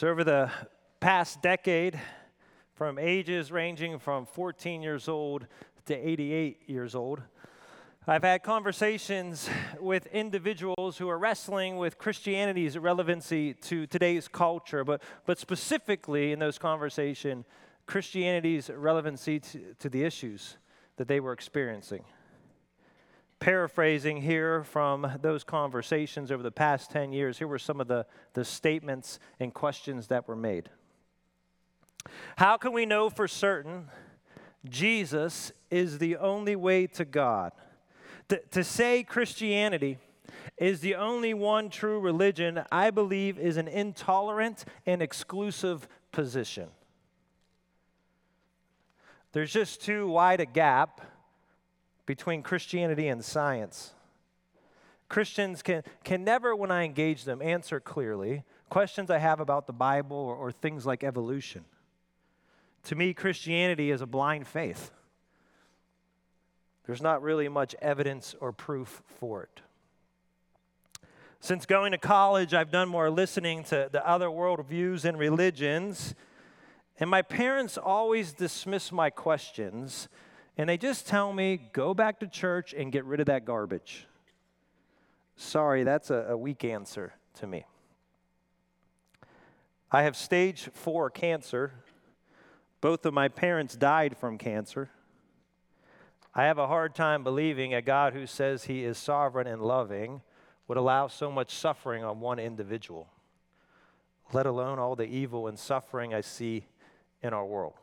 So, over the past decade, from ages ranging from 14 years old to 88 years old, I've had conversations with individuals who are wrestling with Christianity's relevancy to today's culture, but, but specifically in those conversations, Christianity's relevancy to, to the issues that they were experiencing. Paraphrasing here from those conversations over the past 10 years, here were some of the, the statements and questions that were made. How can we know for certain Jesus is the only way to God? to, to say Christianity is the only one true religion, I believe, is an intolerant and exclusive position. There's just too wide a gap between Christianity and science. Christians can, can never, when I engage them, answer clearly questions I have about the Bible or, or things like evolution. To me, Christianity is a blind faith. There's not really much evidence or proof for it. Since going to college, I've done more listening to the other worldviews and religions. And my parents always dismiss my questions, and they just tell me, go back to church and get rid of that garbage. Sorry, that's a, a weak answer to me. I have stage four cancer. Both of my parents died from cancer. I have a hard time believing a God who says he is sovereign and loving would allow so much suffering on one individual, let alone all the evil and suffering I see in our world.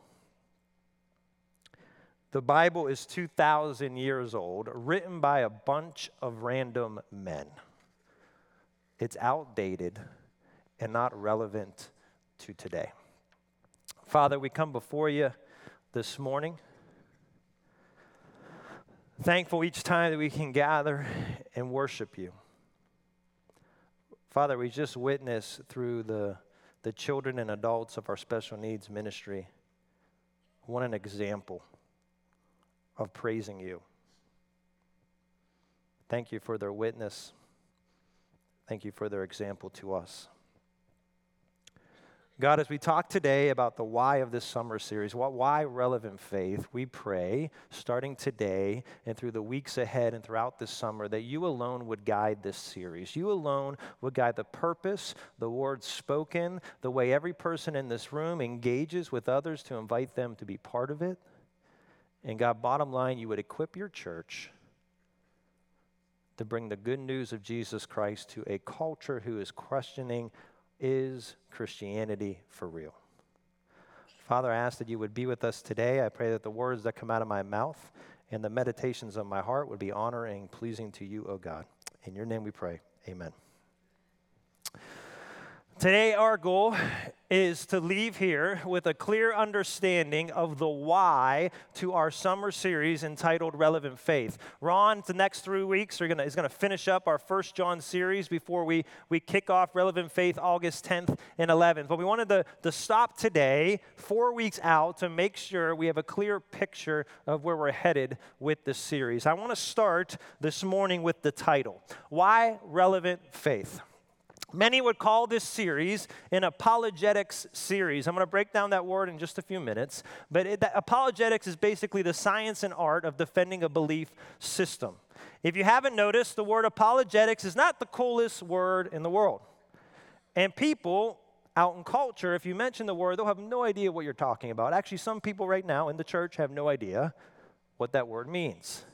The Bible is 2,000 years old, written by a bunch of random men. It's outdated and not relevant to today. Father, we come before you this morning Thankful each time that we can gather and worship you. Father, we just witnessed through the, the children and adults of our special needs ministry. What an example of praising you. Thank you for their witness. Thank you for their example to us. God, as we talk today about the why of this summer series, what why relevant faith, we pray, starting today and through the weeks ahead and throughout this summer, that you alone would guide this series. You alone would guide the purpose, the words spoken, the way every person in this room engages with others to invite them to be part of it. And God, bottom line, you would equip your church to bring the good news of Jesus Christ to a culture who is questioning is Christianity for real? Father, I ask that you would be with us today. I pray that the words that come out of my mouth and the meditations of my heart would be honoring, pleasing to you, O God. In your name we pray. Amen. Today, our goal is to leave here with a clear understanding of the why to our summer series entitled Relevant Faith. Ron, the next three weeks, gonna, is going to finish up our First John series before we, we kick off Relevant Faith August 10th and 11th. But we wanted to, to stop today, four weeks out, to make sure we have a clear picture of where we're headed with this series. I want to start this morning with the title Why Relevant Faith? Many would call this series an apologetics series. I'm going to break down that word in just a few minutes. But it, apologetics is basically the science and art of defending a belief system. If you haven't noticed, the word apologetics is not the coolest word in the world. And people out in culture, if you mention the word, they'll have no idea what you're talking about. Actually, some people right now in the church have no idea what that word means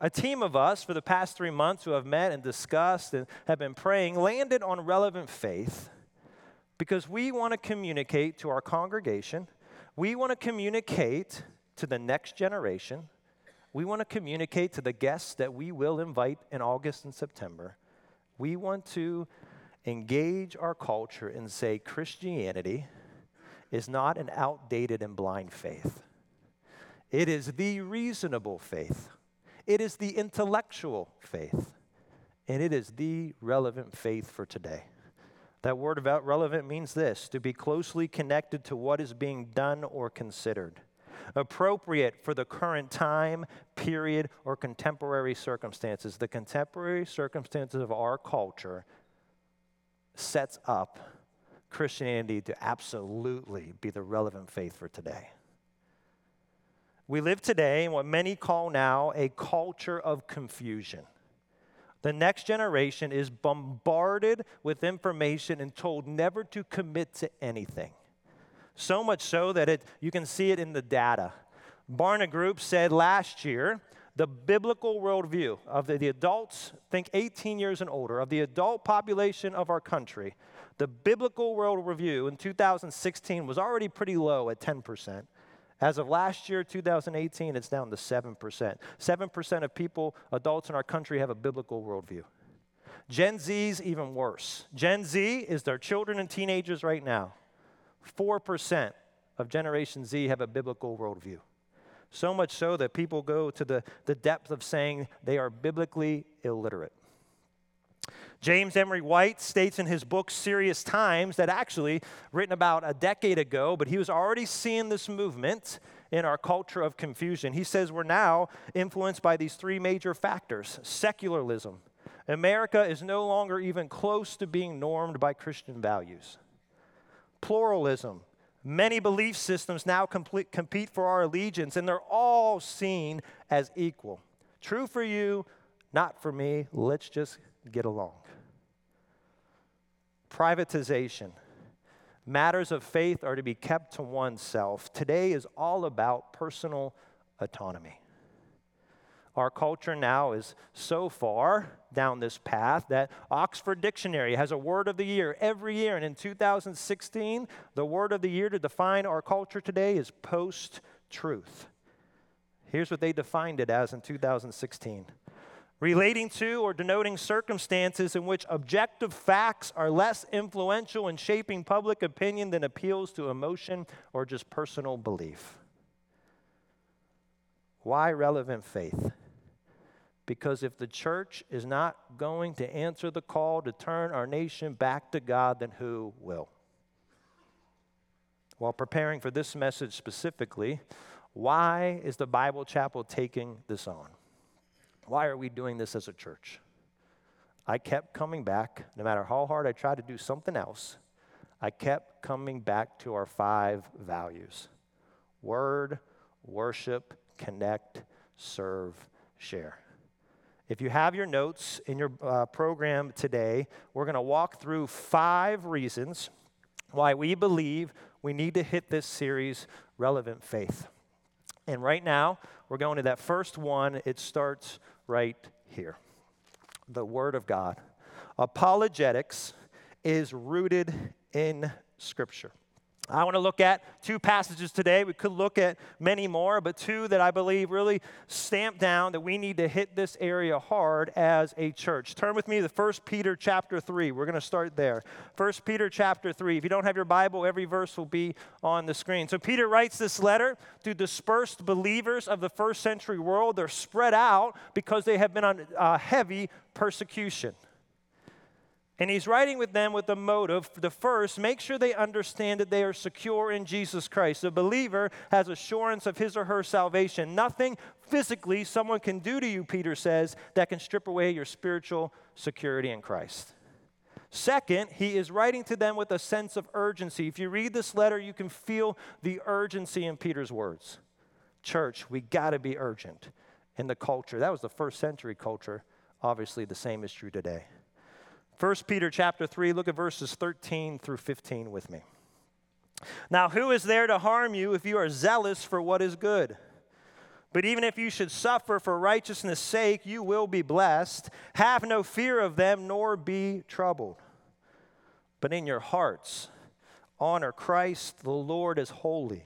a team of us for the past three months who have met and discussed and have been praying landed on relevant faith because we want to communicate to our congregation, we want to communicate to the next generation, we want to communicate to the guests that we will invite in August and September. We want to engage our culture and say Christianity is not an outdated and blind faith. It is the reasonable faith it is the intellectual faith, and it is the relevant faith for today. That word about relevant means this to be closely connected to what is being done or considered, appropriate for the current time, period, or contemporary circumstances. The contemporary circumstances of our culture sets up Christianity to absolutely be the relevant faith for today. We live today in what many call now a culture of confusion. The next generation is bombarded with information and told never to commit to anything. So much so that it, you can see it in the data. Barna Group said last year the biblical worldview of the, the, adults, think 18 years and older, of the adult population of our country, the biblical worldview in 2016 was already pretty low at 10%. As of last year, 2018, it's down to 7%. 7% of people, adults in our country, have a biblical worldview. Gen Z's even worse. Gen Z is their children and teenagers right now. 4% of Generation Z have a biblical worldview. So much so that people go to the, the depth of saying they are biblically illiterate. James Emery White states in his book Serious Times that actually written about a decade ago, but he was already seeing this movement in our culture of confusion. He says we're now influenced by these three major factors secularism. America is no longer even close to being normed by Christian values. Pluralism. Many belief systems now complete, compete for our allegiance, and they're all seen as equal. True for you, not for me. Let's just get along. Privatization. Matters of faith are to be kept to oneself. Today is all about personal autonomy. Our culture now is so far down this path that Oxford Dictionary has a word of the year every year. And in 2016, the word of the year to define our culture today is post truth. Here's what they defined it as in 2016 relating to or denoting circumstances in which objective facts are less influential in shaping public opinion than appeals to emotion or just personal belief. Why relevant faith? Because if the church is not going to answer the call to turn our nation back to God, then who will? While preparing for this message specifically, why is the Bible Chapel taking this on? Why are we doing this as a church? I kept coming back, no matter how hard I tried to do something else, I kept coming back to our five values word, worship, connect, serve, share. If you have your notes in your uh, program today, we're going to walk through five reasons why we believe we need to hit this series, Relevant Faith. And right now, we're going to that first one. It starts right here the Word of God. Apologetics is rooted in Scripture. I want to look at two passages today. We could look at many more, but two that I believe really stamp down that we need to hit this area hard as a church. Turn with me to 1 Peter chapter 3. We're going to start there. 1 Peter chapter 3. If you don't have your Bible, every verse will be on the screen. So Peter writes this letter to dispersed believers of the first century world. They're spread out because they have been on uh, heavy persecution. And he's writing with them with the motive the first, make sure they understand that they are secure in Jesus Christ. The believer has assurance of his or her salvation. Nothing physically someone can do to you, Peter says, that can strip away your spiritual security in Christ. Second, he is writing to them with a sense of urgency. If you read this letter, you can feel the urgency in Peter's words. Church, we got to be urgent in the culture. That was the first century culture. Obviously, the same is true today. 1 Peter chapter 3, look at verses 13 through 15 with me. Now, who is there to harm you if you are zealous for what is good? But even if you should suffer for righteousness' sake, you will be blessed. Have no fear of them, nor be troubled. But in your hearts, honor Christ the Lord as holy,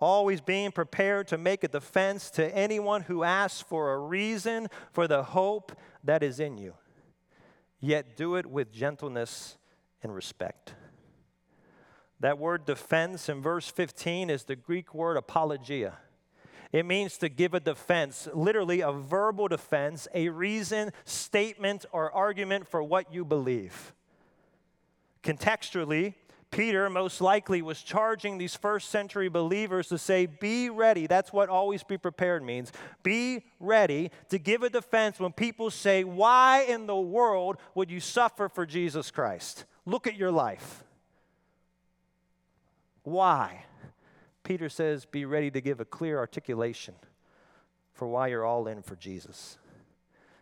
always being prepared to make a defense to anyone who asks for a reason for the hope that is in you yet do it with gentleness and respect. That word defense in verse 15 is the Greek word apologia. It means to give a defense, literally a verbal defense, a reason, statement, or argument for what you believe. Contextually, Peter most likely was charging these first century believers to say, Be ready. That's what always be prepared means. Be ready to give a defense when people say, Why in the world would you suffer for Jesus Christ? Look at your life. Why? Peter says, be ready to give a clear articulation for why you're all in for Jesus.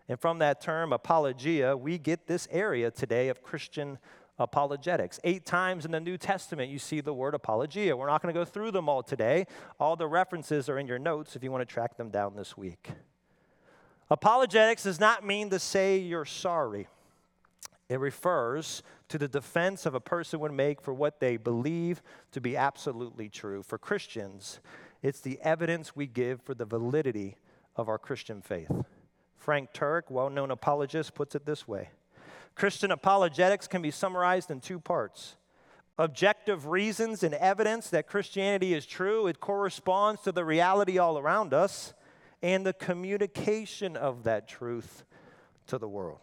And from that term, apologia, we get this area today of Christian apologetics. Eight times in the New Testament, you see the word apologia. We're not going to go through them all today. All the references are in your notes if you want to track them down this week. Apologetics does not mean to say you're sorry. It refers to the defense of a person would make for what they believe to be absolutely true. For Christians, it's the evidence we give for the validity of our Christian faith. Frank Turek, well known apologist, puts it this way Christian apologetics can be summarized in two parts objective reasons and evidence that Christianity is true, it corresponds to the reality all around us, and the communication of that truth to the world.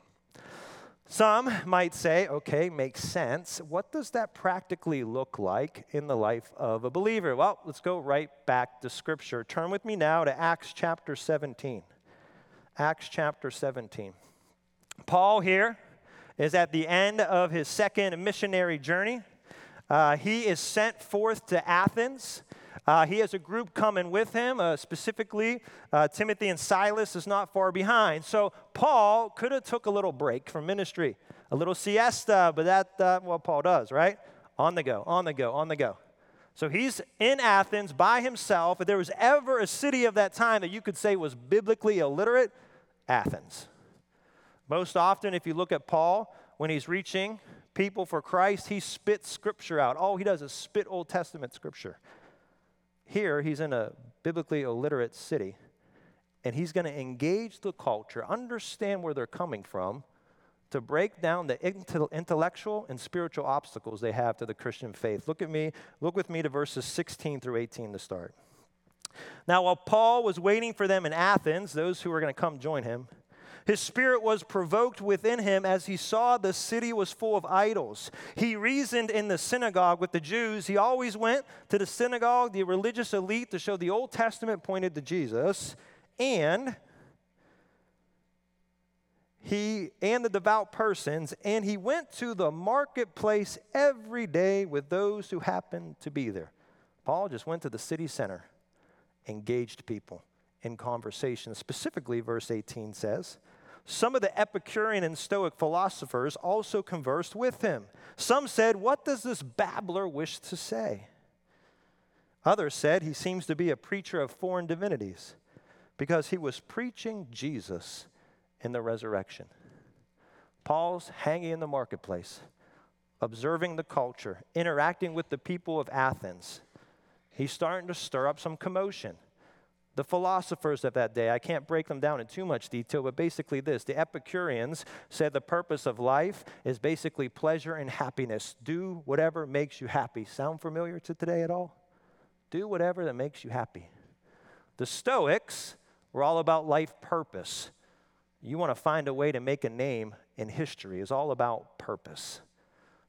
Some might say, okay, makes sense. What does that practically look like in the life of a believer? Well, let's go right back to Scripture. Turn with me now to Acts chapter 17. Acts chapter 17. Paul here is at the end of his second missionary journey. Uh, he is sent forth to Athens. Uh, he has a group coming with him, uh, specifically uh, Timothy and Silas is not far behind. So Paul could have took a little break from ministry, a little siesta, but that's what Paul does, right? On the go, on the go, on the go. So he's in Athens by himself. If there was ever a city of that time that you could say was biblically illiterate, Athens. Most often, if you look at Paul, when he's reaching people for Christ, he spits scripture out. All he does is spit Old Testament scripture. Here, he's in a biblically illiterate city, and he's going to engage the culture, understand where they're coming from, to break down the intellectual and spiritual obstacles they have to the Christian faith. Look at me, look with me to verses 16 through 18 to start. Now, while Paul was waiting for them in Athens, those who were going to come join him, his spirit was provoked within him as he saw the city was full of idols. He reasoned in the synagogue with the Jews. He always went to the synagogue, the religious elite, to show the Old Testament pointed to Jesus. And he and the devout persons, and he went to the marketplace every day with those who happened to be there. Paul just went to the city center, engaged people in conversation. Specifically, verse 18 says, some of the Epicurean and Stoic philosophers also conversed with him. Some said, What does this babbler wish to say? Others said, He seems to be a preacher of foreign divinities because he was preaching Jesus in the resurrection. Paul's hanging in the marketplace, observing the culture, interacting with the people of Athens. He's starting to stir up some commotion the philosophers of that day. I can't break them down in too much detail, but basically this the Epicureans said the purpose of life is basically pleasure and happiness. Do whatever makes you happy. Sound familiar to today at all? Do whatever that makes you happy. The Stoics were all about life purpose. You want to find a way to make a name in history, is all about purpose.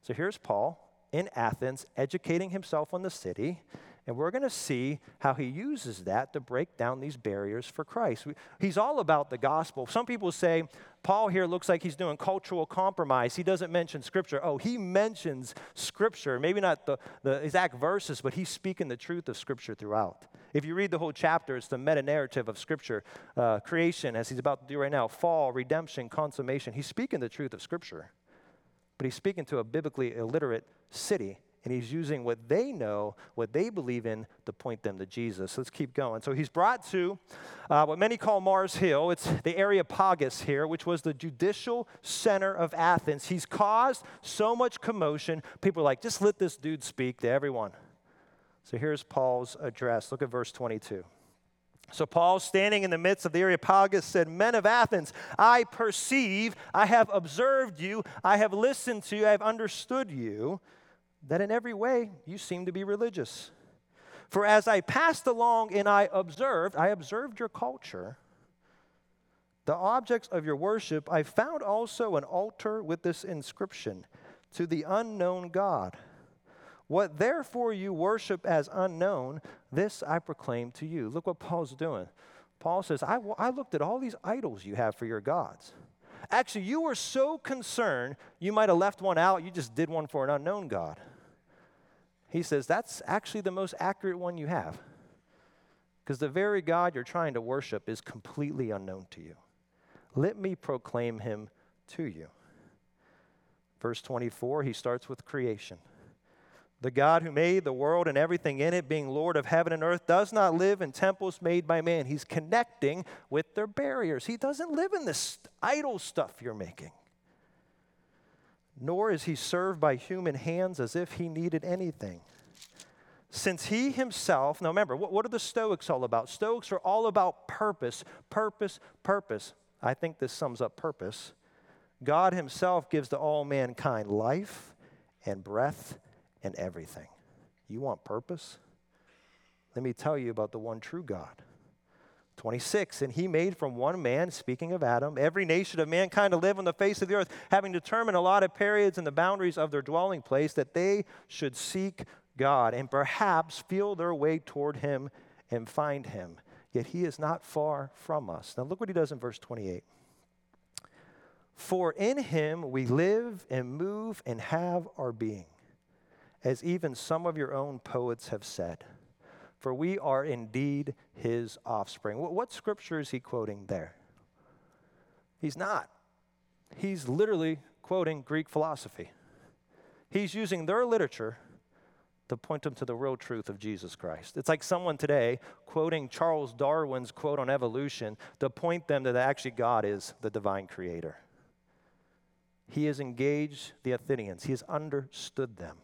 So here's Paul in Athens educating himself on the city and we're going to see how he uses that to break down these barriers for Christ. He's all about the gospel. Some people say Paul here looks like he's doing cultural compromise. He doesn't mention scripture. Oh, he mentions scripture. Maybe not the, the exact verses, but he's speaking the truth of scripture throughout. If you read the whole chapter, it's the meta narrative of scripture uh, creation, as he's about to do right now, fall, redemption, consummation. He's speaking the truth of scripture, but he's speaking to a biblically illiterate city and he's using what they know, what they believe in, to point them to Jesus. Let's keep going. So he's brought to uh, what many call Mars Hill. It's the Areopagus here, which was the judicial center of Athens. He's caused so much commotion. People are like, just let this dude speak to everyone. So here's Paul's address. Look at verse 22. So Paul, standing in the midst of the Areopagus, said, Men of Athens, I perceive, I have observed you, I have listened to you, I have understood you that in every way you seem to be religious. For as I passed along and I observed, I observed your culture, the objects of your worship, I found also an altar with this inscription to the unknown God. What therefore you worship as unknown, this I proclaim to you. Look what Paul's doing. Paul says, I, I looked at all these idols you have for your gods. Actually, you were so concerned, you might have left one out, you just did one for an unknown God. He says that's actually the most accurate one you have. Because the very God you're trying to worship is completely unknown to you. Let me proclaim him to you. Verse 24, he starts with creation. The God who made the world and everything in it, being Lord of heaven and earth, does not live in temples made by man. He's connecting with their barriers. He doesn't live in this idol stuff you're making. Nor is he served by human hands as if he needed anything. Since he himself, now remember, what, what are the Stoics all about? Stoics are all about purpose, purpose, purpose. I think this sums up purpose. God himself gives to all mankind life and breath and everything. You want purpose? Let me tell you about the one true God. 26, and he made from one man, speaking of Adam, every nation of mankind to live on the face of the earth, having determined a lot of periods and the boundaries of their dwelling place, that they should seek God and perhaps feel their way toward him and find him. Yet he is not far from us. Now look what he does in verse 28. For in him we live and move and have our being as even some of your own poets have said. For we are indeed his offspring. What, scripture is he quoting there? He's not. He's literally quoting Greek philosophy. He's using their literature to point them to the real truth of Jesus Christ. It's like someone today quoting Charles Darwin's quote on evolution to point them that actually God is the divine creator. He has engaged the Athenians, he has understood them.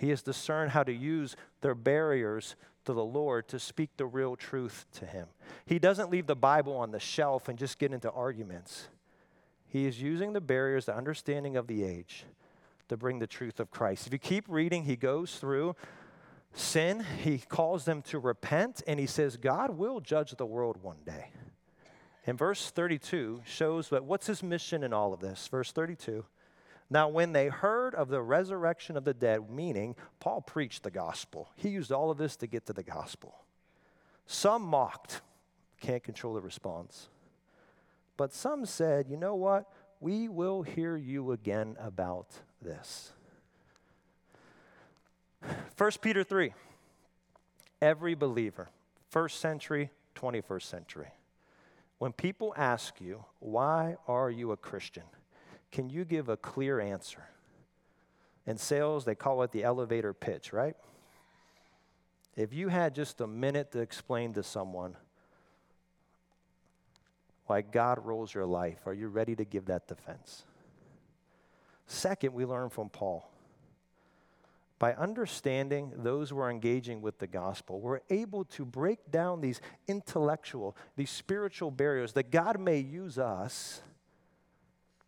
He has discerned how to use their barriers to the Lord to speak the real truth to him. He doesn't leave the Bible on the shelf and just get into arguments. He is using the barriers, the understanding of the age, to bring the truth of Christ. If you keep reading, he goes through sin, he calls them to repent, and he says, God will judge the world one day. And verse 32 shows that what's his mission in all of this? Verse 32 now, when they heard of the resurrection of the dead, meaning Paul preached the gospel, he used all of this to get to the gospel. Some mocked, can't control the response. But some said, you know what? We will hear you again about this. 1 Peter 3. Every believer, first century, 21st century. When people ask you, why are you a Christian? Can you give a clear answer? In sales, they call it the elevator pitch, right? If you had just a minute to explain to someone why God rules your life, are you ready to give that defense? Second, we learn from Paul. By understanding those who are engaging with the gospel, we're able to break down these intellectual, these spiritual barriers that God may use us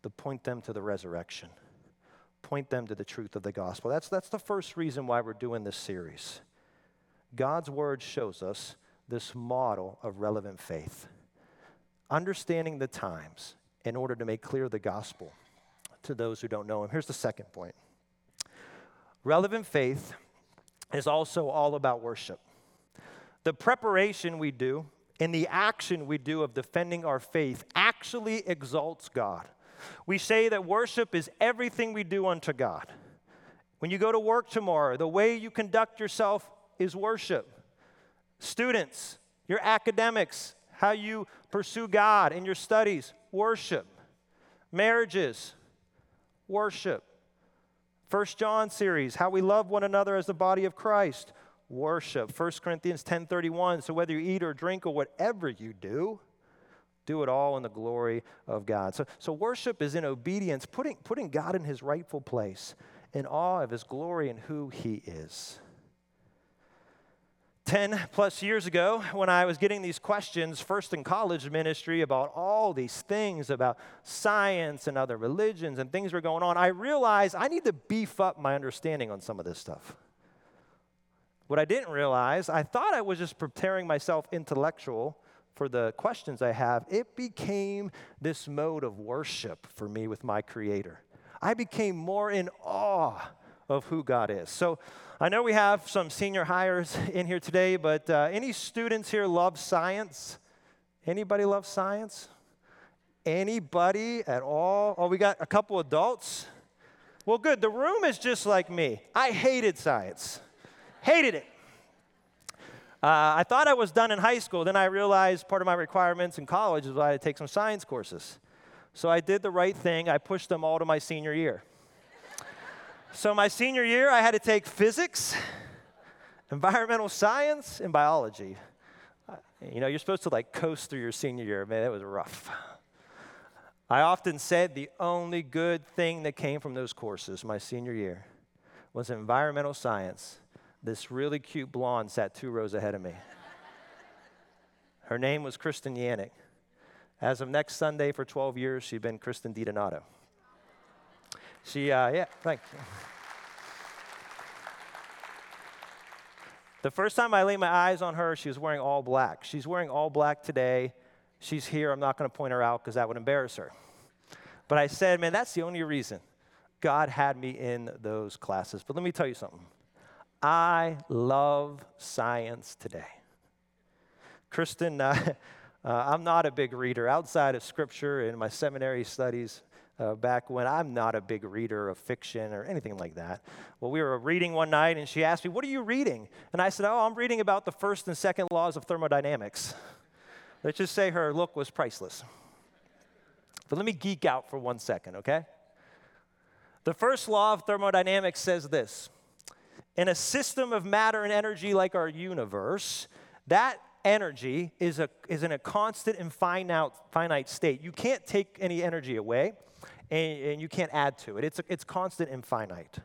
to point them to the resurrection, point them to the truth of the gospel. That's, that's the first reason why we're doing this series. God's word shows us this model of relevant faith, understanding the times in order to make clear the gospel to those who don't know Him. Here's the second point relevant faith is also all about worship. The preparation we do and the action we do of defending our faith actually exalts God. We say that worship is everything we do unto God. When you go to work tomorrow, the way you conduct yourself is worship. Students, your academics, how you pursue God in your studies, worship. Marriages, worship. First John series, how we love one another as the body of Christ, worship. 1 Corinthians 10:31, so whether you eat or drink or whatever you do, do it all in the glory of God. So, so worship is in obedience, putting, putting God in his rightful place, in awe of his glory and who he is. 10 plus years ago, when I was getting these questions, first in college ministry, about all these things about science and other religions and things were going on, I realized I need to beef up my understanding on some of this stuff. What I didn't realize, I thought I was just preparing myself intellectual for the questions I have, it became this mode of worship for me with my Creator. I became more in awe of who God is. So I know we have some senior highers in here today, but uh, any students here love science? Anybody love science? Anybody at all? Oh, we got a couple adults. Well, good. The room is just like me. I hated science, hated it. Uh, I thought I was done in high school. Then I realized part of my requirements in college was I had to take some science courses. So I did the right thing. I pushed them all to my senior year. so my senior year, I had to take physics, environmental science, and biology. Uh, you know, you're supposed to like coast through your senior year. Man, that was rough. I often said the only good thing that came from those courses my senior year was environmental science this really cute blonde sat two rows ahead of me. Her name was Kristen Yannick. As of next Sunday for 12 years, she'd been Kristen DiDonato. She, uh, yeah, thanks. The first time I laid my eyes on her, she was wearing all black. She's wearing all black today. She's here. I'm not going to point her out because that would embarrass her. But I said, man, that's the only reason God had me in those classes. But let me tell you something. I love science today. Kristen, uh, uh, I'm not a big reader outside of scripture in my seminary studies. Uh, back when I'm not a big reader of fiction or anything like that. Well, we were reading one night and she asked me, What are you reading? And I said, Oh, I'm reading about the first and second laws of thermodynamics. Let's just say her look was priceless. But let me geek out for one second, okay? The first law of thermodynamics says this in a system of matter and energy like our universe, that energy is, a, is in a constant and finite, finite state. You can't take any energy away, and, and you can't add to it. It's, a, it's constant and finite.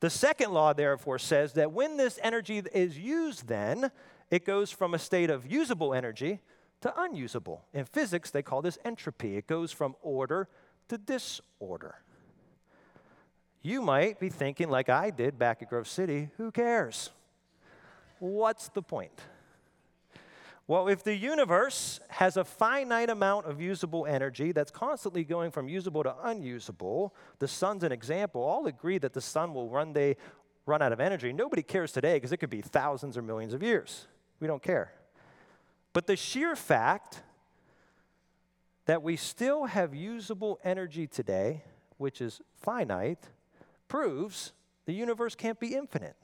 The second law, therefore, says that when this energy is used, then it goes from a state of usable energy to unusable. In physics, they call this entropy. It goes from order to disorder. You might be thinking, like I did back at Grove City, who cares? What's the point? Well, if the universe has a finite amount of usable energy that's constantly going from usable to unusable, the sun's an example. All agree that the sun will one day run out of energy. Nobody cares today because it could be thousands or millions of years. We don't care. But the sheer fact that we still have usable energy today, which is finite, proves the universe can't be infinite.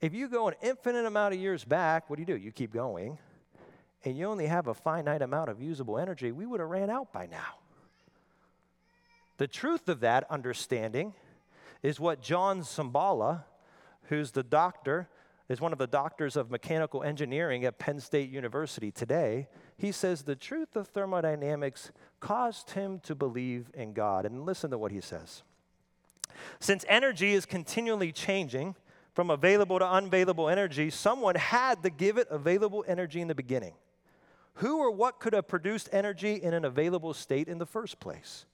If you go an infinite amount of years back, what do you do? You keep going, and you only have a finite amount of usable energy, we would have ran out by now. The truth of that understanding is what John Cimbala, who's the doctor, is one of the doctors of mechanical engineering at Penn State University today. He says the truth of thermodynamics caused him to believe in God. And listen to what he says. Since energy is continually changing from available to unavailable energy, someone had to give it available energy in the beginning. Who or what could have produced energy in an available state in the first place?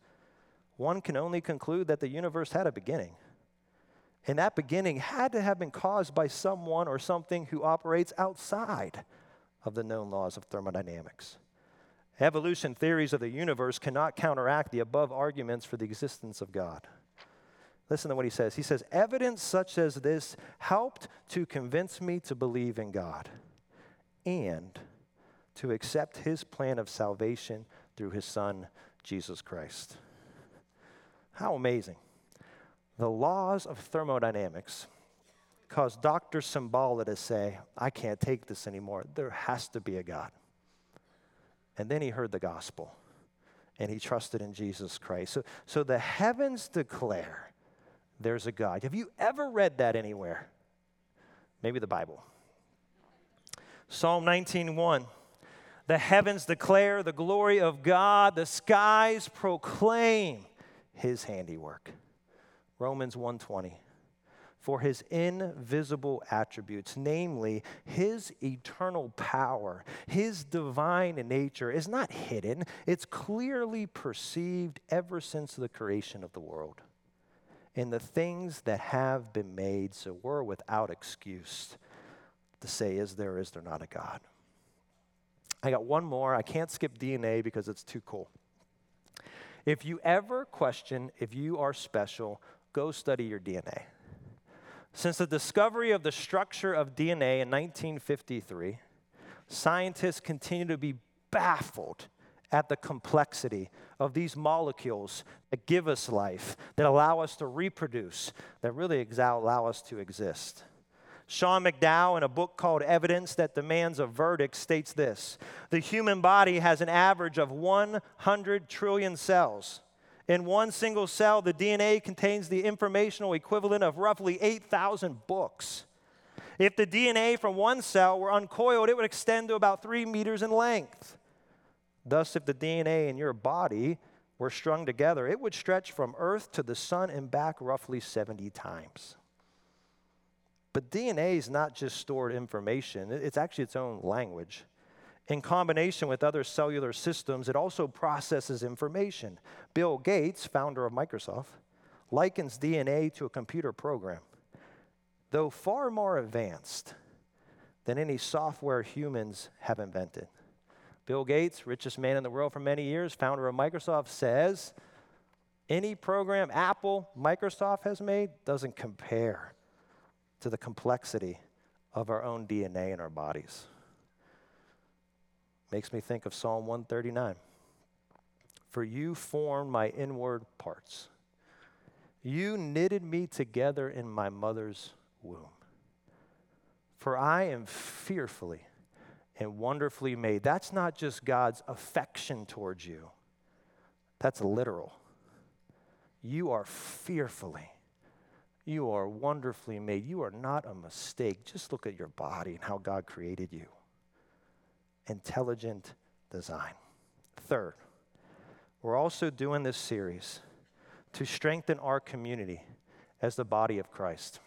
One can only conclude that the universe had a beginning. And that beginning had to have been caused by someone or something who operates outside of the known laws of thermodynamics. Evolution theories of the universe cannot counteract the above arguments for the existence of God. Listen to what he says. He says, Evidence such as this helped to convince me to believe in God and to accept his plan of salvation through his son, Jesus Christ. How amazing. The laws of thermodynamics caused Dr. Cimbala to say, I can't take this anymore. There has to be a God. And then he heard the gospel and he trusted in Jesus Christ. So, so the heavens declare there's a God. Have you ever read that anywhere? Maybe the Bible. Psalm 19:1 The heavens declare the glory of God, the skies proclaim his handiwork. Romans 1:20 For his invisible attributes, namely his eternal power, his divine nature is not hidden, it's clearly perceived ever since the creation of the world in the things that have been made, so we're without excuse to say, Is there, is there not a God? I got one more. I can't skip DNA because it's too cool. If you ever question if you are special, go study your DNA. Since the discovery of the structure of DNA in 1953, scientists continue to be baffled at the complexity of these molecules that give us life, that allow us to reproduce, that really allow us to exist. Sean McDowell, in a book called Evidence That Demands a Verdict, states this The human body has an average of 100 trillion cells. In one single cell, the DNA contains the informational equivalent of roughly 8,000 books. If the DNA from one cell were uncoiled, it would extend to about three meters in length. Thus, if the DNA in your body were strung together, it would stretch from Earth to the sun and back roughly 70 times. But DNA is not just stored information, it's actually its own language. In combination with other cellular systems, it also processes information. Bill Gates, founder of Microsoft, likens DNA to a computer program. Though far more advanced than any software humans have invented. Bill Gates, richest man in the world for many years, founder of Microsoft, says any program Apple, Microsoft has made doesn't compare to the complexity of our own DNA in our bodies. Makes me think of Psalm 139. For you formed my inward parts. You knitted me together in my mother's womb. For I am fearfully and wonderfully made. That's not just God's affection towards you, that's literal. You are fearfully, you are wonderfully made. You are not a mistake. Just look at your body and how God created you. Intelligent design. Third, we're also doing this series to strengthen our community as the body of Christ.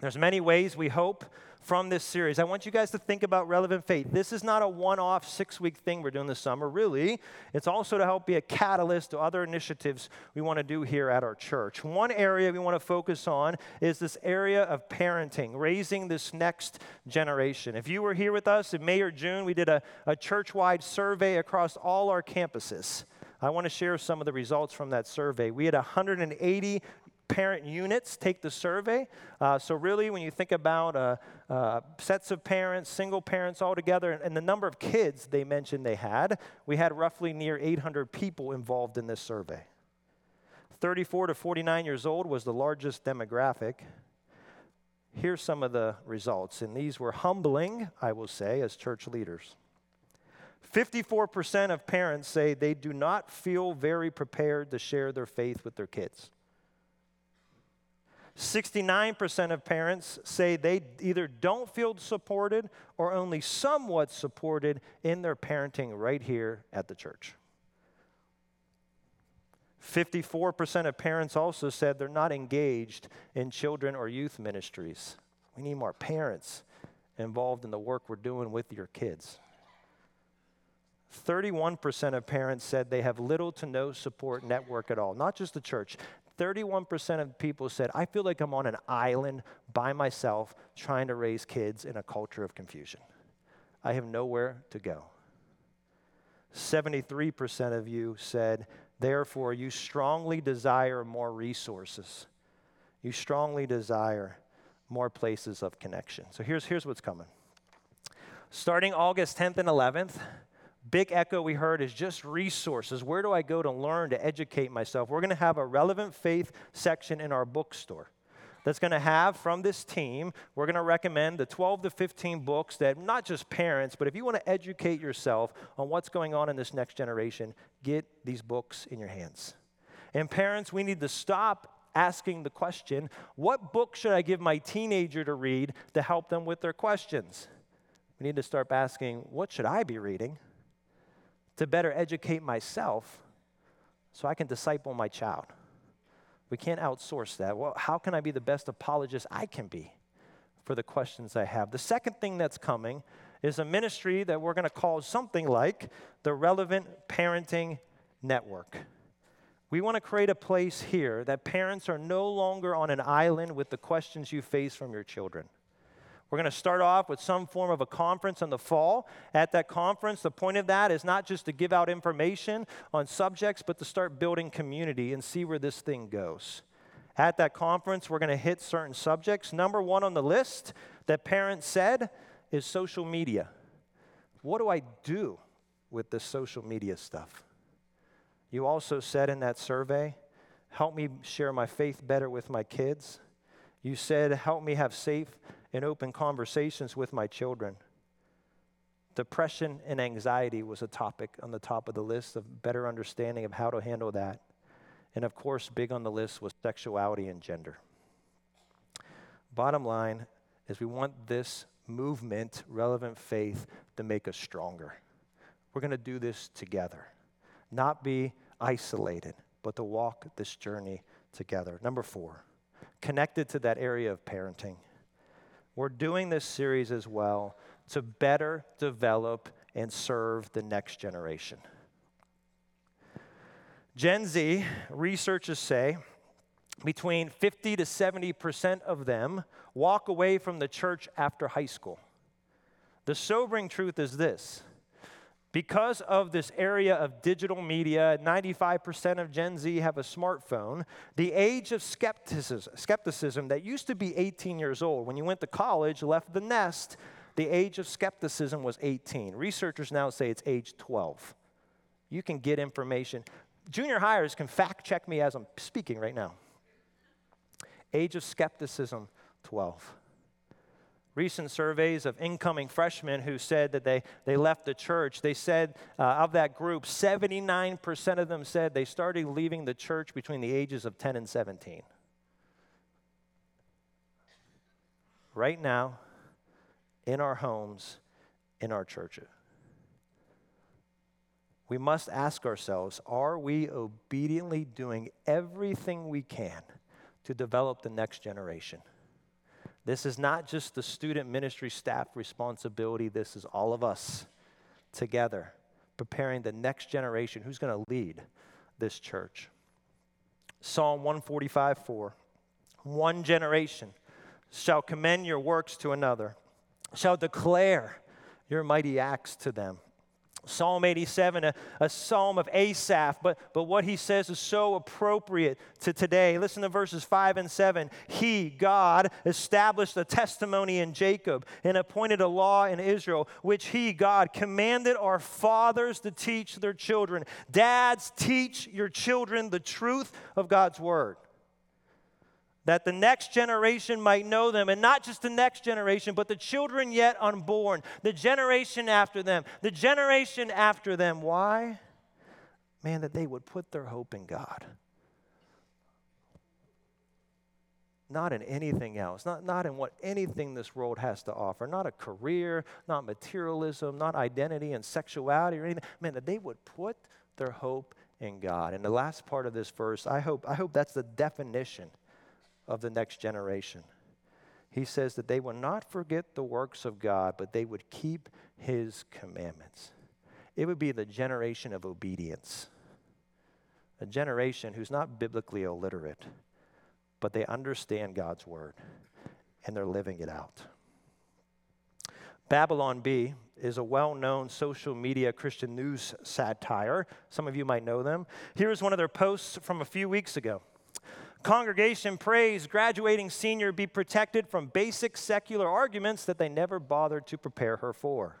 There's many ways we hope from this series. I want you guys to think about relevant faith. This is not a one off six week thing we're doing this summer, really. It's also to help be a catalyst to other initiatives we want to do here at our church. One area we want to focus on is this area of parenting, raising this next generation. If you were here with us in May or June, we did a, a church wide survey across all our campuses. I want to share some of the results from that survey. We had 180 parent units take the survey. Uh, so, really, when you think about uh, uh, sets of parents, single parents all together, and, and the number of kids they mentioned they had, we had roughly near 800 people involved in this survey. 34 to 49 years old was the largest demographic. Here's some of the results, and these were humbling, I will say, as church leaders. 54% of parents say they do not feel very prepared to share their faith with their kids. 69% of parents say they either don't feel supported or only somewhat supported in their parenting right here at the church. 54% of parents also said they're not engaged in children or youth ministries. We need more parents involved in the work we're doing with your kids. 31% of parents said they have little to no support network at all, not just the church. 31% of people said, I feel like I'm on an island by myself trying to raise kids in a culture of confusion. I have nowhere to go. 73% of you said, therefore, you strongly desire more resources. You strongly desire more places of connection. So here's, here's what's coming. Starting August 10th and 11th, big echo we heard is just resources. Where do I go to learn, to educate myself? We're going to have a relevant faith section in our bookstore that's going to have from this team, we're going to recommend the 12 to 15 books that not just parents, but if you want to educate yourself on what's going on in this next generation, get these books in your hands. And parents, we need to stop asking the question what book should I give my teenager to read to help them with their questions? We need to start asking what should I be reading? To better educate myself so I can disciple my child. We can't outsource that. Well, how can I be the best apologist I can be for the questions I have? The second thing that's coming is a ministry that we're going to call something like the Relevant Parenting Network. We want to create a place here that parents are no longer on an island with the questions you face from your children. We're going to start off with some form of a conference in the fall. At that conference, the point of that is not just to give out information on subjects, but to start building community and see where this thing goes. At that conference, we're going to hit certain subjects. Number one on the list that parents said is social media. What do I do with this social media stuff? You also said in that survey, help me share my faith better with my kids. You said, help me have safe and open conversations with my children. Depression and anxiety was a topic on the top of the list of better understanding of how to handle that. And of course, big on the list was sexuality and gender. Bottom line is we want this movement, relevant faith, to make us stronger. We're going to do this together, not be isolated, but to walk this journey together. Number four, connected to that area of parenting. We're doing this series as well to better develop and serve the next generation. Gen Z, researchers say, between 50 to 70% of them walk away from the church after high school. The sobering truth is this because of this area of digital media, 95% of Gen Z have a smartphone. The age of skepticism, skepticism that used to be 18 years old, when you went to college, left the nest, the age of skepticism was 18. Researchers now say it's age 12. You can get information. Junior highers can fact check me as I'm speaking right now. Age of skepticism, 12. Recent surveys of incoming freshmen who said that they, they left the church, they said uh, of that group, 79% of them said they started leaving the church between the ages of 10 and 17. Right now, in our homes, in our churches. We must ask ourselves are we obediently doing everything we can to develop the next generation? This is not just the student ministry staff responsibility, this is all of us together preparing the next generation who's going to lead this church. Psalm 145 4. One generation shall commend your works to another shall declare your mighty acts to them. Psalm 87, a, a, psalm of Asaph, but, but what he says is so appropriate to today. Listen to verses 5 and 7. He, God, established a testimony in Jacob and appointed a law in Israel, which he, God, commanded our fathers to teach their children. Dads, teach your children the truth of God's word that the next generation might know them, and not just the next generation, but the children yet unborn, the generation after them, the generation after them. Why? Man, that they would put their hope in God. Not in anything else, not, not in what anything this world has to offer, not a career, not materialism, not identity and sexuality or anything. Man, that they would put their hope in God. And the last part of this verse, I hope, I hope that's the definition of the next generation. He says that they will not forget the works of God, but they would keep his commandments. It would be the generation of obedience, a generation who's not biblically illiterate, but they understand God's word and they're living it out. Babylon Bee is a well known social media Christian news satire. Some of you might know them. Here's one of their posts from a few weeks ago. Congregation prays graduating senior be protected from basic secular arguments that they never bothered to prepare her for.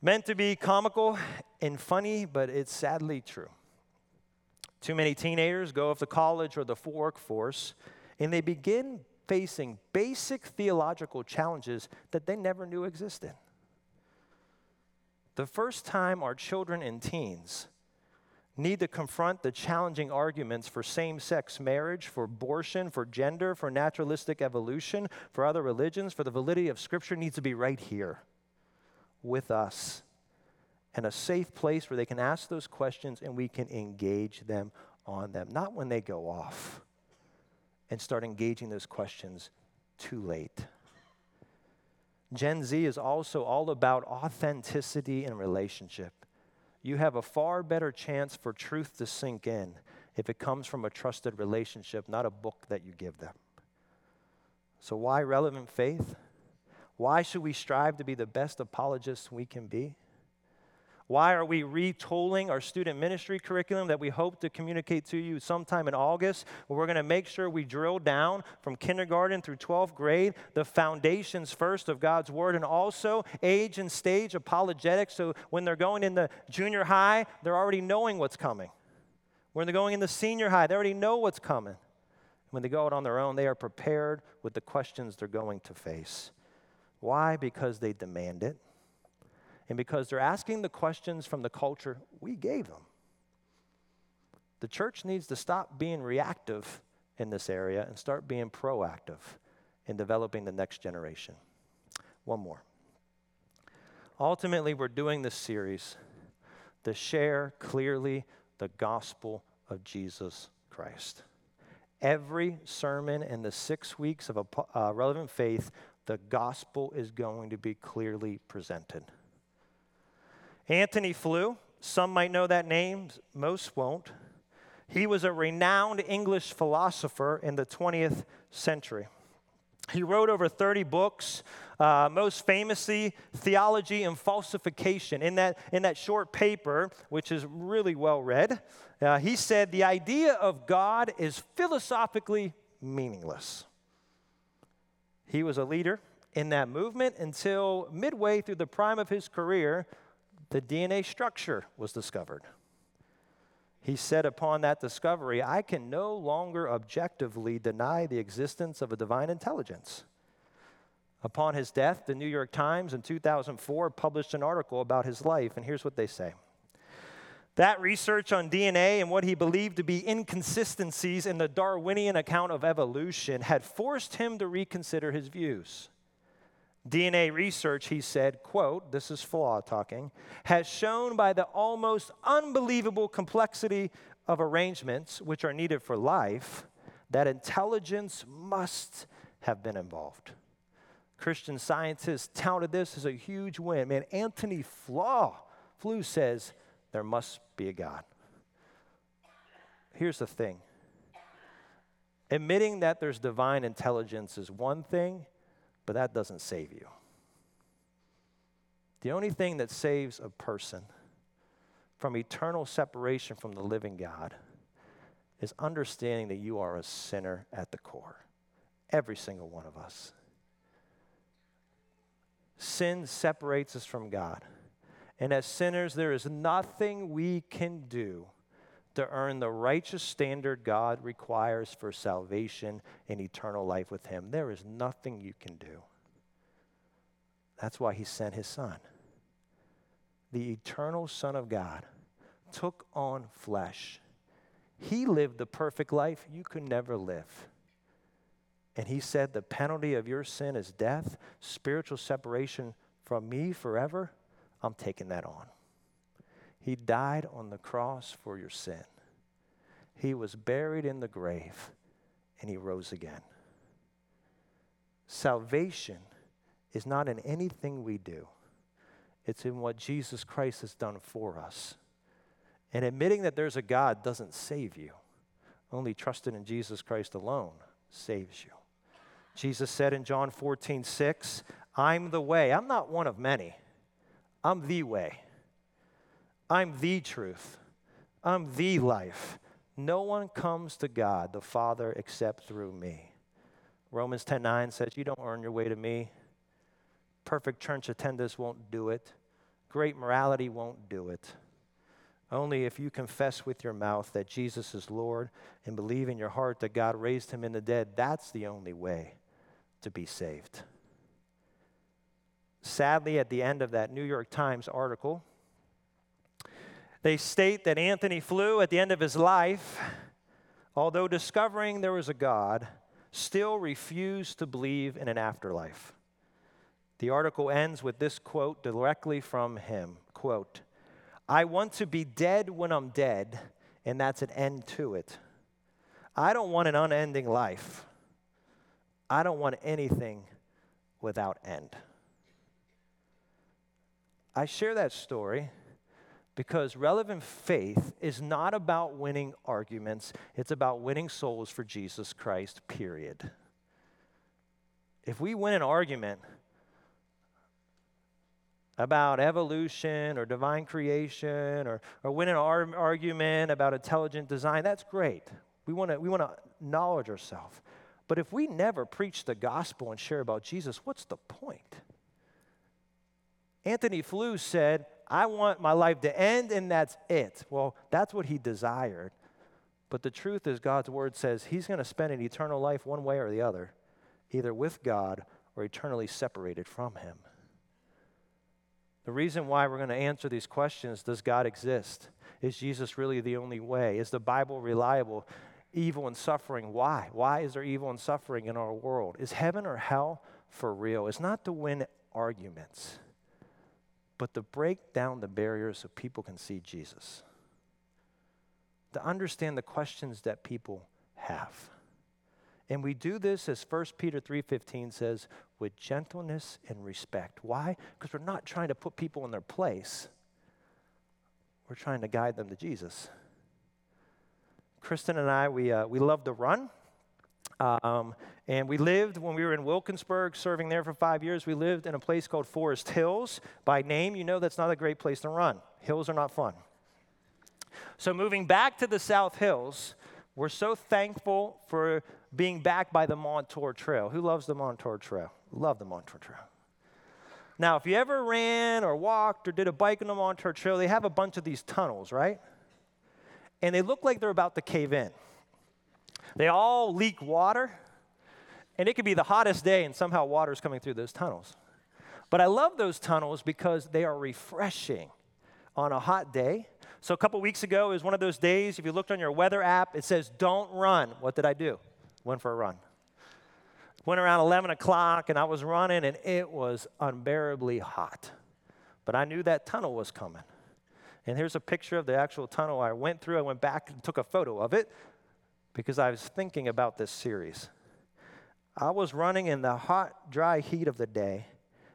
Meant to be comical and funny, but it's sadly true. Too many teenagers go off to college or the workforce, and they begin facing basic theological challenges that they never knew existed. The first time our children and teens need to confront the challenging arguments for same sex marriage, for abortion, for gender, for naturalistic evolution, for other religions, for the validity of Scripture needs to be right here with us and a safe place where they can ask those questions and we can engage them on them. Not when they go off and start engaging those questions too late. Gen Z is also all about authenticity and relationship you have a far better chance for truth to sink in if it comes from a trusted relationship, not a book that you give them. So, why relevant faith? Why should we strive to be the best apologists we can be? Why are we retooling our student ministry curriculum that we hope to communicate to you sometime in August? Where we're going to make sure we drill down from kindergarten through 12th grade the foundations first of God's Word and also age and stage apologetics. So when they're going in the junior high, they're already knowing what's coming. When they're going in the senior high, they already know what's coming. When they go out on their own, they are prepared with the questions they're going to face. Why? Because they demand it and because they're asking the questions from the culture we gave them. The church needs to stop being reactive in this area and start being proactive in developing the next generation. One more. Ultimately, we're doing this series to share clearly the gospel of Jesus Christ. Every sermon in the six weeks of a uh, relevant faith, the gospel is going to be clearly presented. Antony Flew, some might know that name, most won't. He was a renowned English philosopher in the 20th century. He wrote over 30 books, uh, most famously, Theology and Falsification. In that, in that short paper, which is really well read, uh, he said the idea of God is philosophically meaningless. He was a leader in that movement until midway through the prime of his career the DNA structure was discovered. He said upon that discovery, I can no longer objectively deny the existence of a divine intelligence. Upon his death, the New York Times in 2004 published an article about his life, and here's what they say. That research on DNA and what he believed to be inconsistencies in the Darwinian account of evolution had forced him to reconsider his views. DNA research, he said, quote, this is Flaw talking, has shown by the almost unbelievable complexity of arrangements which are needed for life that intelligence must have been involved. Christian scientists touted this as a huge win. Man, Anthony Flaw, Flew says there must be a God. Here's the thing admitting that there's divine intelligence is one thing, but that doesn't save you. The only thing that saves a person from eternal separation from the living God is understanding that you are a sinner at the core. Every single one of us. Sin separates us from God. And as sinners, there is nothing we can do to earn the righteous standard God requires for salvation and eternal life with Him. There is nothing you can do. That's why He sent His Son. The eternal Son of God took on flesh. He lived the perfect life you could never live. And He said, The penalty of your sin is death, spiritual separation from me forever. I'm taking that on. He died on the cross for your sin. He was buried in the grave and he rose again. Salvation is not in anything we do, it's in what Jesus Christ has done for us. And admitting that there's a God doesn't save you, only trusting in Jesus Christ alone saves you. Jesus said in John 14, 6, I'm the way. I'm not one of many. I'm the way. I'm the truth. I'm the life. No one comes to God, the Father, except through me. Romans 10 9 says, You don't earn your way to me. Perfect church attendance won't do it. Great morality won't do it. Only if you confess with your mouth that Jesus is Lord and believe in your heart that God raised him in the dead, that's the only way to be saved. Sadly, at the end of that New York Times article, they state that Antony Flew, at the end of his life, although discovering there was a God, still refused to believe in an afterlife. The article ends with this quote directly from him quote, I want to be dead when I'm dead, and that's an end to it. I don't want an unending life. I don't want anything without end. I share that story because relevant faith is not about winning arguments, it's about winning souls for Jesus Christ, period. If we win an argument, about evolution or divine creation or, or win an ar- argument about intelligent design, that's great. We want to we want to acknowledge ourselves. But if we never preach the gospel and share about Jesus, what's the point? Antony Flew said, I want my life to end and that's it. Well, that's what he desired. But the truth is, God's word says he's going to spend an eternal life one way or the other, either with God or eternally separated from him. The reason why we're going to answer these questions does God exist? Is Jesus really the only way? Is the Bible reliable? Evil and suffering, why? Why is there evil and suffering in our world? Is heaven or hell for real? It's not to win arguments, but to break down the barriers so people can see Jesus to understand the questions that people have. And we do this as 1 Peter 3:15 says with gentleness and respect. Why? Because we're not trying to put people in their place. We're trying to guide them to Jesus. Kristen and I, we, uh, we love to run. Um, and we lived when we were in Wilkinsburg, serving there for five years. We lived in a place called Forest Hills. By name, you know that's not a great place to run. Hills are not fun. So, moving back to the South Hills, we're so thankful for being back by the Montour Trail. Who loves the Montour Trail? Love the Montour Trail. Now, if you ever ran or walked or did a bike on the Montour Trail, they have a bunch of these tunnels, right? And they look like they're about to cave in. They all leak water, and it could be the hottest day, and somehow water is coming through those tunnels. But I love those tunnels because they are refreshing on a hot day so a couple weeks ago is one of those days, if you looked on your weather app, it says, don't run. What did I do? Went for a run. Went around 11 o'clock and I was running and it was unbearably hot. But I knew that tunnel was coming. And here's a picture of the actual tunnel I went through. I went back and took a photo of it because I was thinking about this series. I was running in the hot, dry heat of the day,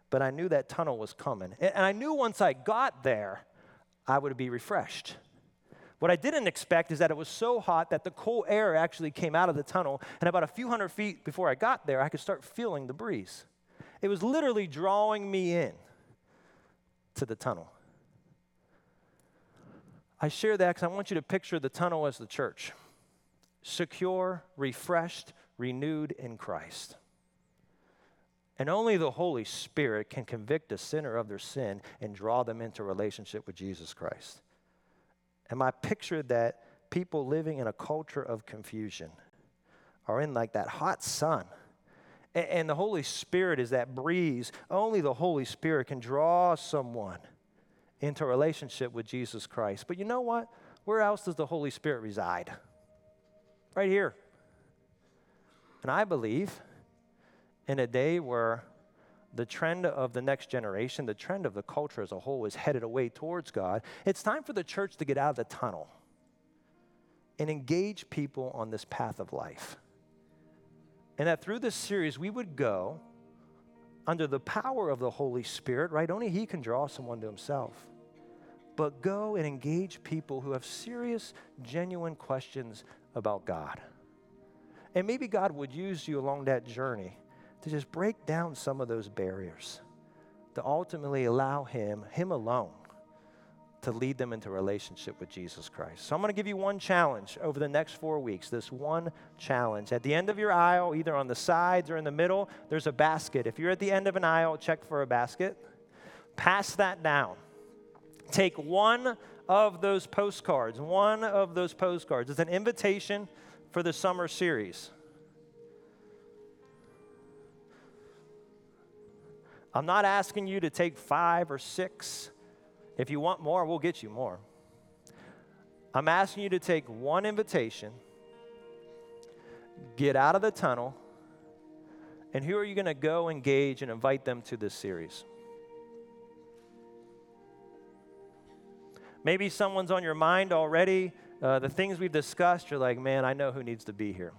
but I knew that tunnel was coming. And I knew once I got there, I would be refreshed. What I didn't expect is that it was so hot that the cool air actually came out of the tunnel, and about a few hundred feet before I got there, I could start feeling the breeze. It was literally drawing me in to the tunnel. I share that because I want you to picture the tunnel as the church secure, refreshed, renewed in Christ. And only the Holy Spirit can convict a sinner of their sin and draw them into relationship with Jesus Christ. And my picture that people living in a culture of confusion are in like that hot sun. And, the Holy Spirit is that breeze. Only the Holy Spirit can draw someone into a relationship with Jesus Christ. But you know what? Where else does the Holy Spirit reside? Right here. And I believe in a day where the trend of the next generation, the trend of the culture as a whole is headed away towards God, it's time for the church to get out of the tunnel and engage people on this path of life. And that through this series, we would go under the power of the Holy Spirit, right? Only He can draw someone to Himself. But go and engage people who have serious, genuine questions about God. And maybe God would use you along that journey to just break down some of those barriers, to ultimately allow Him, Him alone, to lead them into relationship with Jesus Christ. So I'm going to give you one challenge over the next four weeks. This one challenge. At the end of your aisle, either on the sides or in the middle, there's a basket. If you're at the end of an aisle, check for a basket. Pass that down. Take one of those postcards, one of those postcards. is an invitation for the summer series. I'm not asking you to take five or six. If you want more, we'll get you more. I'm asking you to take one invitation, get out of the tunnel, and who are you going to go engage and invite them to this series? Maybe someone's on your mind already. Uh, the things we've discussed, you're like, man, I know who needs to be here.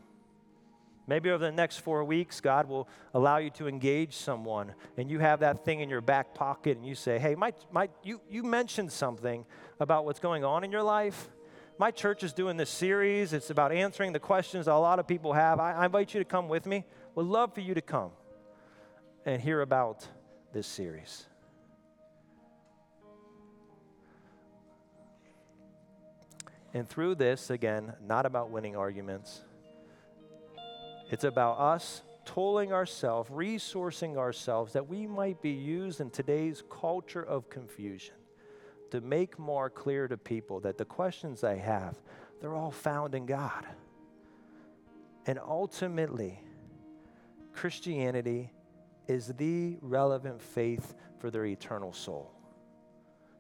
Maybe over the next four weeks, God will allow you to engage someone, and you have that thing in your back pocket, and you say, Hey, my, my, you, you mentioned something about what's going on in your life. My church is doing this series. It's about answering the questions a lot of people have. I, I invite you to come with me. Would love for you to come and hear about this series. And through this, again, not about winning arguments, it's about us tolling ourselves, resourcing ourselves that we might be used in today's culture of confusion to make more clear to people that the questions they have, they're all found in God. And ultimately, Christianity is the relevant faith for their eternal soul.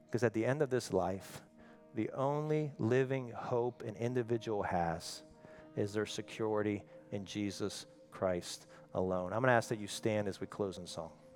Because at the end of this life, the only living hope an individual has is their security in Jesus Christ alone. I'm going to ask that you stand as we close in song.